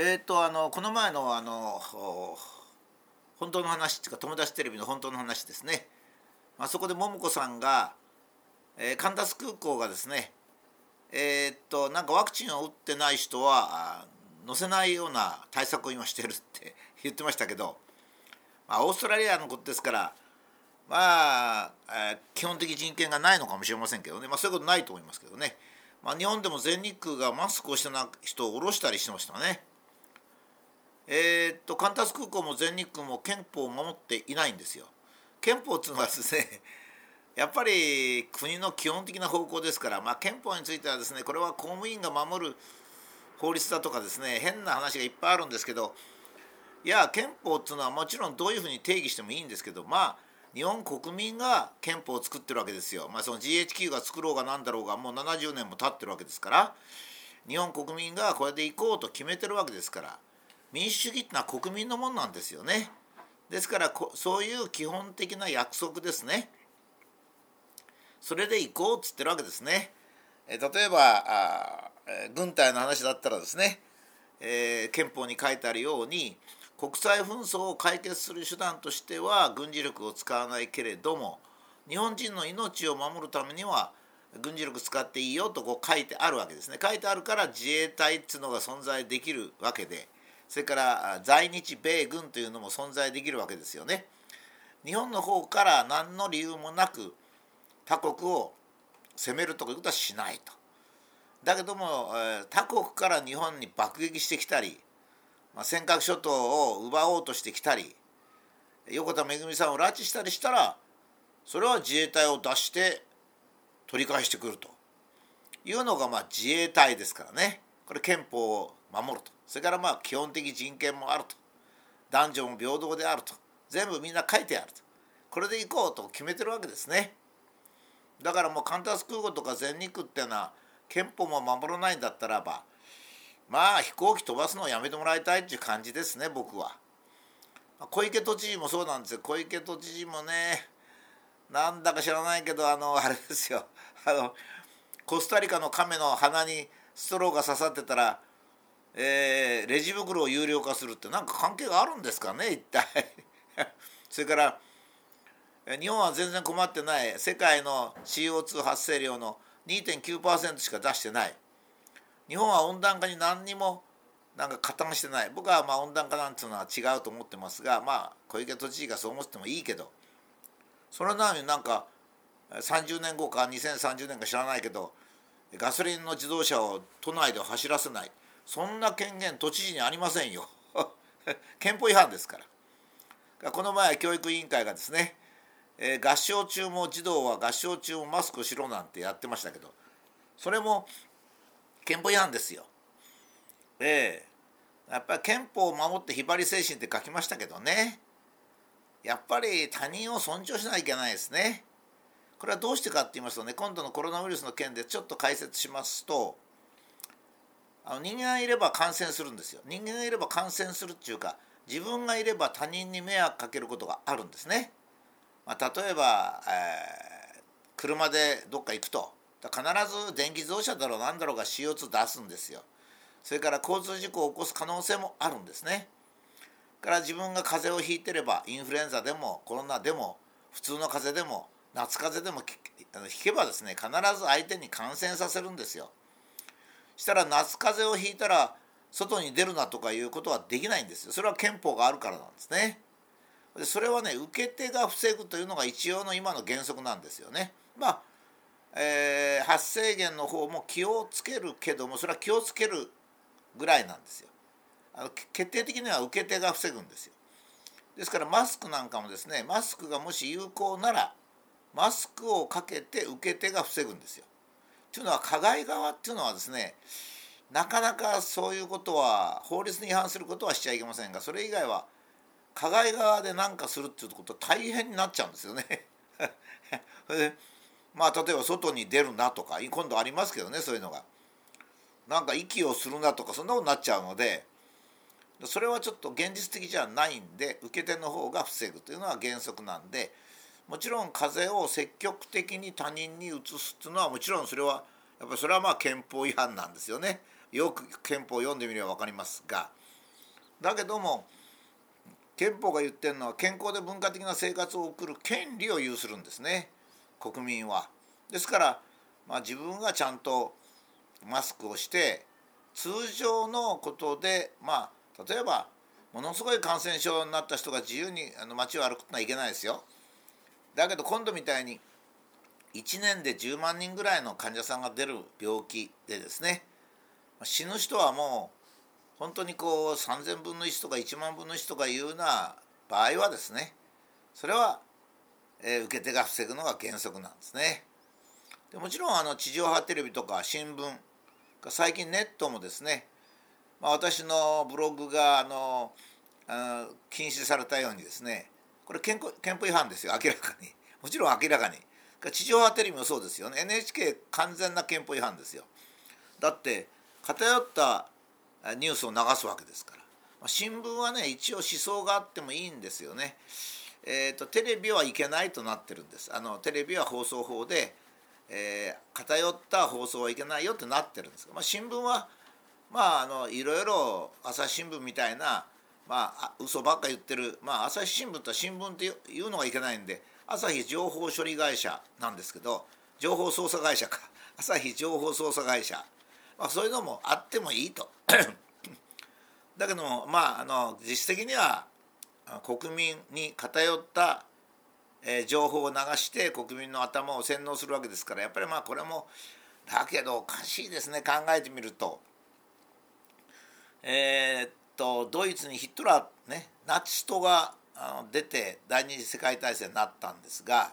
えー、とあのこの前のあの本当の話っていうか友達テレビの本当の話ですね。あそこで桃子さんが、えー、神田空港がですねえー、っとなんかワクチンを打ってない人は乗せないような対策を今してるって 言ってましたけど、まあ、オーストラリアのことですからまあ、えー、基本的人権がないのかもしれませんけどね、まあ、そういうことないと思いますけどね、まあ、日本でも全日空がマスクをしてない人を降ろしたりしてましたね。えー、っとカンタス空港も全日空も憲法を守っていないんですよ。憲法っていうのはですね やっぱり国の基本的な方向ですから、まあ、憲法についてはですねこれは公務員が守る法律だとかですね変な話がいっぱいあるんですけどいや憲法っていうのはもちろんどういうふうに定義してもいいんですけどまあ日本国民が憲法を作ってるわけですよ。まあ、その GHQ が作ろうが何だろうがもう70年も経ってるわけですから日本国民がこれでいこうと決めてるわけですから民主主義ってのは国民のもんなんですよね。ですからそういう基本的な約束ですね。それで行こうっつってるわけですね。え例えばあえ軍隊の話だったらですね、えー、憲法に書いてあるように国際紛争を解決する手段としては軍事力を使わないけれども日本人の命を守るためには軍事力使っていいよとこう書いてあるわけですね書いてあるから自衛隊っていうのが存在できるわけでそれから在日米軍というのも存在できるわけですよね。日本の方から何の理由もなく他国を攻めるということはしないと。だけども他国から日本に爆撃してきたり、まあ、尖閣諸島を奪おうとしてきたり横田めぐみさんを拉致したりしたらそれは自衛隊を出して取り返してくるというのがまあ自衛隊ですからねこれ憲法を守るとそれからまあ基本的人権もあると。男女も平等であると。全部みんな書いてあると。これでいこうと決めてるわけですね。だからもうカンタス空港とか全日空っていうのは憲法も守らないんだったらばまあ飛行機飛ばすのをやめてもらいたいっていう感じですね僕は。小池都知事もそうなんですよ。小池都知事もねなんだか知らないけどあのあれですよ。あのコスタリカの亀の鼻にストローが刺さってたらえー、レジ袋を有料化するって何か関係があるんですかね一体。それから日本は全然困ってない世界の CO2 発生量の2.9%しか出してない。日本は温暖化に何にもなんか加担してない。僕はまあ温暖化なんていうのは違うと思ってますがまあ小池都知事がそう思ってもいいけど。それなのになんか30年後か2030年か知らないけどガソリンの自動車を都内で走らせない。そんな権限都知事にありませんよ。憲法違反ですから。この前教育委員会がですね、えー、合唱中も児童は合唱中もマスクしろなんてやってましたけどそれも憲法違反ですよ。ええー、やっぱり憲法を守ってひばり精神って書きましたけどね。やっぱり他人を尊重しないといけないですね。これはどうしてかって言いますとね今度のコロナウイルスの件でちょっと解説しますとあの人間がいれば感染するんですよ。人間がいれば感染するっていうか自分がいれば他人に迷惑かけることがあるんですね、まあ、例えば、えー、車でどっか行くと必ず電気自動車だろう何だろうが CO2 出すんですよ。それから交通事故を起こす可能性もあるんですね。から自分が風邪をひいてればインフルエンザでもコロナでも普通の風邪でも夏風邪でもひけばですね必ず相手に感染させるんですよ。したら夏風邪をひいたら外に出るなとかいうことはできないんですよ。それは憲法があるからなんですね。でそれはね受け手が防ぐというのが一応の今の原則なんですよね。まあ、えー、発生源の方も気をつけるけどもそれは気をつけるぐらいなんですよ。あの決定的には受け手が防ぐんですよ。ですからマスクなんかもですねマスクがもし有効ならマスクをかけて受け手が防ぐんですよ。というのは加害側っていうのはですねなかなかそういうことは法律に違反することはしちゃいけませんがそれ以外は加害側で何かするっていうこと大変になっちゃうんですよね。まあ例えば外に出るなとか今度ありますけどねそういうのが。なんか息をするなとかそんなことになっちゃうのでそれはちょっと現実的じゃないんで受け手の方が防ぐというのは原則なんで。もちろん風邪を積極的に他人に移すっていうのはもちろんそれはやっぱりそれはまあ憲法違反なんですよねよく憲法を読んでみれば分かりますがだけども憲法が言ってるのは健康で文化的な生活を送る権利を有するんですね国民は。ですから、まあ、自分がちゃんとマスクをして通常のことでまあ例えばものすごい感染症になった人が自由にあの街を歩くのはいけないですよ。だけど今度みたいに1年で10万人ぐらいの患者さんが出る病気でですね死ぬ人はもう本当にこう3,000分の1とか1万分の1とかいうような場合はですねそれは、えー、受け手が防ぐのが原則なんですね。でもちろんあの地上波テレビとか新聞最近ネットもですね、まあ、私のブログがあの禁止されたようにですねこれ憲法違反ですよ明らかに。もちろん明らかに。地上波テレビもそうですよね。NHK 完全な憲法違反ですよ。だって偏ったニュースを流すわけですから、ま、新聞はね一応思想があってもいいんですよね。えーと、テレビはいけないとなってるんです。あのテレビは放送法で、えー、偏った放送はいけないよってなってるんです。まあ、新聞はまああのいろいろ朝日新聞みたいなまあ嘘ばっか言ってる、まあ、朝日新聞とは新聞って言うのがいけないんで朝日情報処理会社なんですけど情報操作会社か。朝日情報操作会社、まあ、そういうのもあってもいいと。だけどもまああの実質的には国民に偏った、え、情報を流して国民の頭を洗脳するわけですからやっぱりまあこれもだけどおかしいですね。考えてみると。えー、とドイツにヒットラーねナチストが出て第二次世界大戦になったんですが、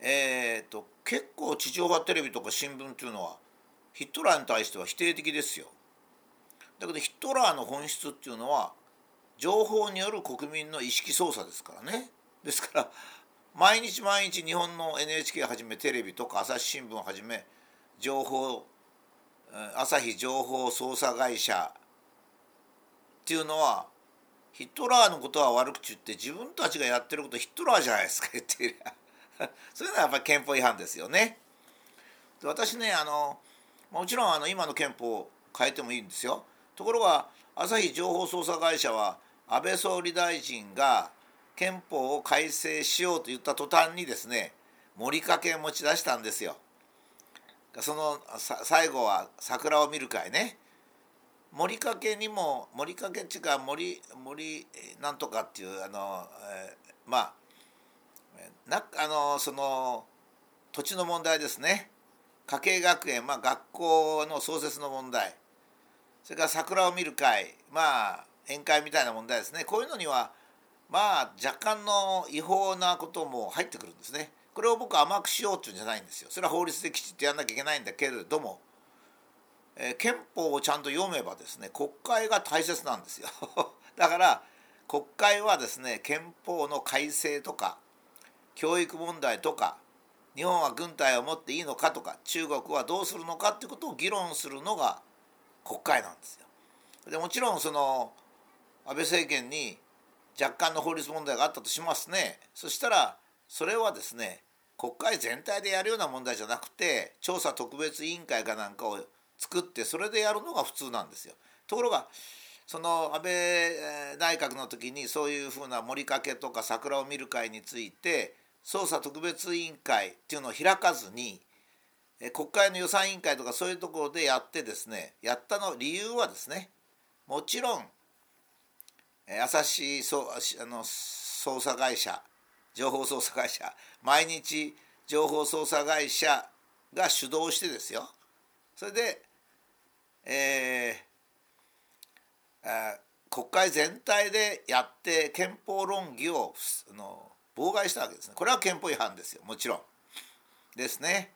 えーと、結構地上波テレビとか新聞っていうのはヒットラーに対しては否定的ですよ。だけどヒットラーの本質っていうのは情報による国民の意識操作ですからね。ですから毎日毎日日本の NHK はじめテレビとか朝日新聞をはじめ情報朝日情報操作会社っていうのはヒトラーのことは悪口言って自分たちがやってることヒトラーじゃないですか言ってりゃ そういうのはやっぱり憲法違反ですよね。で私ねあのもちろんあの今の憲法を変えてもいいんですよ。ところが朝日情報捜査会社は安倍総理大臣が憲法を改正しようと言った途端にですね盛りかけ持ち出したんですよ。その最後は桜を見る会ね森かけにも森かけっちゅうか森森なんとかっていうあの、えー、まあなあのその土地の問題ですね家計学園、まあ、学校の創設の問題それから桜を見る会まあ宴会みたいな問題ですねこういうのにはまあ若干の違法なことも入ってくるんですね。これを僕は甘くしようっていうんじゃないんですよ。それは法律できちっとやんなきゃいけないんだけれどもえ、憲法をちゃんと読めばですね国会が大切なんですよ だから国会はですね憲法の改正とか教育問題とか日本は軍隊を持っていいのかとか中国はどうするのかっていうことを議論するのが国会なんですよ。でもちろんその安倍政権に若干の法律問題があったとしますねそしたらそれはですね国会全体でやるような問題じゃなくて調査特別委員会かなんかを作ってそれでやるのが普通なんですよ。ところがその安倍内閣の時にそういうふうな盛りかけとか桜を見る会について捜査特別委員会っていうのを開かずに国会の予算委員会とかそういうところでやってですねやったの理由はですねもちろん朝日あの捜査会社情報捜査会社毎日情報捜査会社が主導してですよそれでえー、国会全体でやって憲法論議をの妨害したわけですね。これは憲法違反ですよ。もちろん。ですね。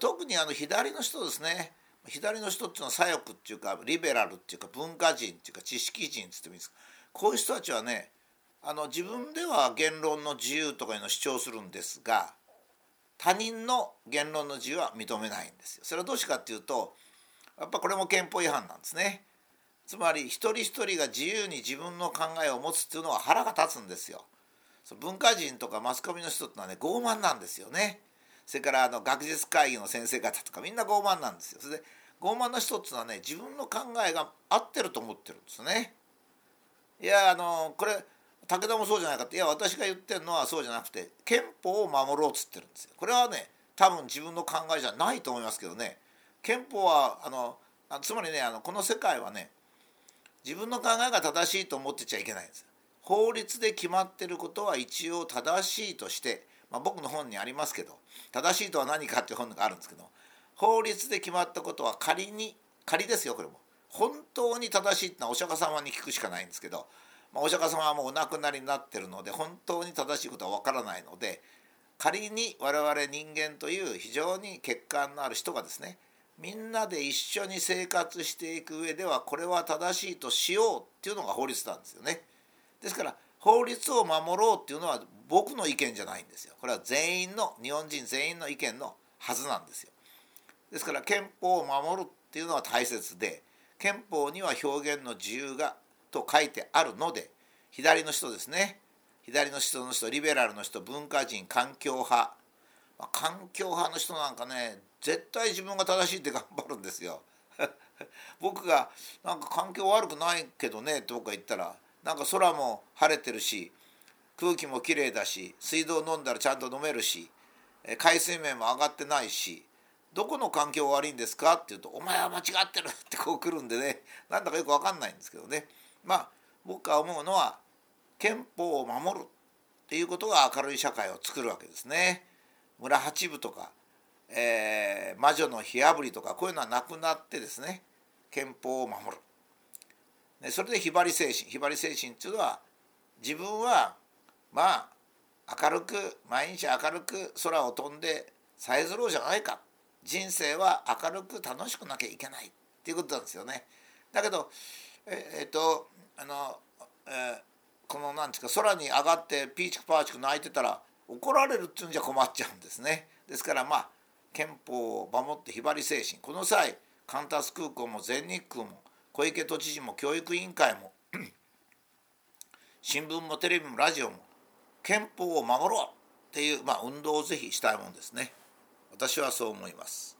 特にあの左の人ですね。左の人っていうのは左翼っていうかリベラルっていうか文化人っていうか知識人っつってもいいです。かこういう人たちはねあの自分では言論の自由とかいうのを主張するんですが他人の言論の自由は認めないんですよ。それはどうしてかっていうとやっぱこれも憲法違反なんですね。つまり一人一人が自由に自分の考えを持つっていうのは腹が立つんですよ。文化人とかマスコミの人ってのはね傲慢なんですよね。それからあの学術会議の先生方とかみんな傲慢なんですよ。それで傲慢な人っていうのはね自分の考えが合ってると思ってるんですね。いやあのこれ武田もそうじゃないかっていや私が言ってるのはそうじゃなくて憲法を守ろうっつってるんですよ。これはね多分自分の考えじゃないと思いますけどね憲法はあのつまりねあのこの世界はね自分の考えが正しいと思ってちゃいけないんです法律で決まってることは一応正しいとして、まあ、僕の本にありますけど正しいとは何かっていう本があるんですけど法律で決まったことは仮に仮ですよこれも。本当に正しいってのはお釈迦様に聞くしかないんですけど、まあ、お釈迦様はもうお亡くなりになってるので本当に正しいことは分からないので仮に我々人間という非常に欠陥のある人がですねみんなで一緒に生活していく上ではこれは正しいとしようっていうのが法律なんですよね。ですから法律を守ろうっていうのは僕の意見じゃないんですよ。これは全員の日本人全員の意見のはずなんですよ。ですから憲法を守るっていうのは大切で憲法には表現の自由がと書いてあるので左の人ですね左の人の人リベラルの人文化人環境派環境派の人なんかね絶対自分が正しいって頑張るんですよ。僕がなんか環境悪くないけどねとか言ったらなんか空も晴れてるし空気もきれいだし水道飲んだらちゃんと飲めるし海水面も上がってないしどこの環境悪いんですかって言うと「お前は間違ってる」ってこう来るんでねなんだかよく分かんないんですけどねまあ僕が思うのは憲法を守るっていうことが明るい社会を作るわけですね。村八部とか、えー、魔女の火あぶりとかこういうのはなくなってですね憲法を守る。ね、それでひばり精神ひばり精神っていうのは自分はまあ明るく毎日明るく空を飛んでさえずろうじゃないか人生は明るく楽しくなきゃいけないっていうことなんですよね。だけどええっとあの、えー、この何ですか空に上がってピーチクパーチク泣いてたら怒られるっていうんじゃ困っちゃうんですね。ですからまあ憲法を守ってひばり精神この際カンタス空港も全日空も小池都知事も教育委員会も新聞もテレビもラジオも憲法を守ろうっていう、まあ、運動をぜひしたいもんですね。私はそう思います。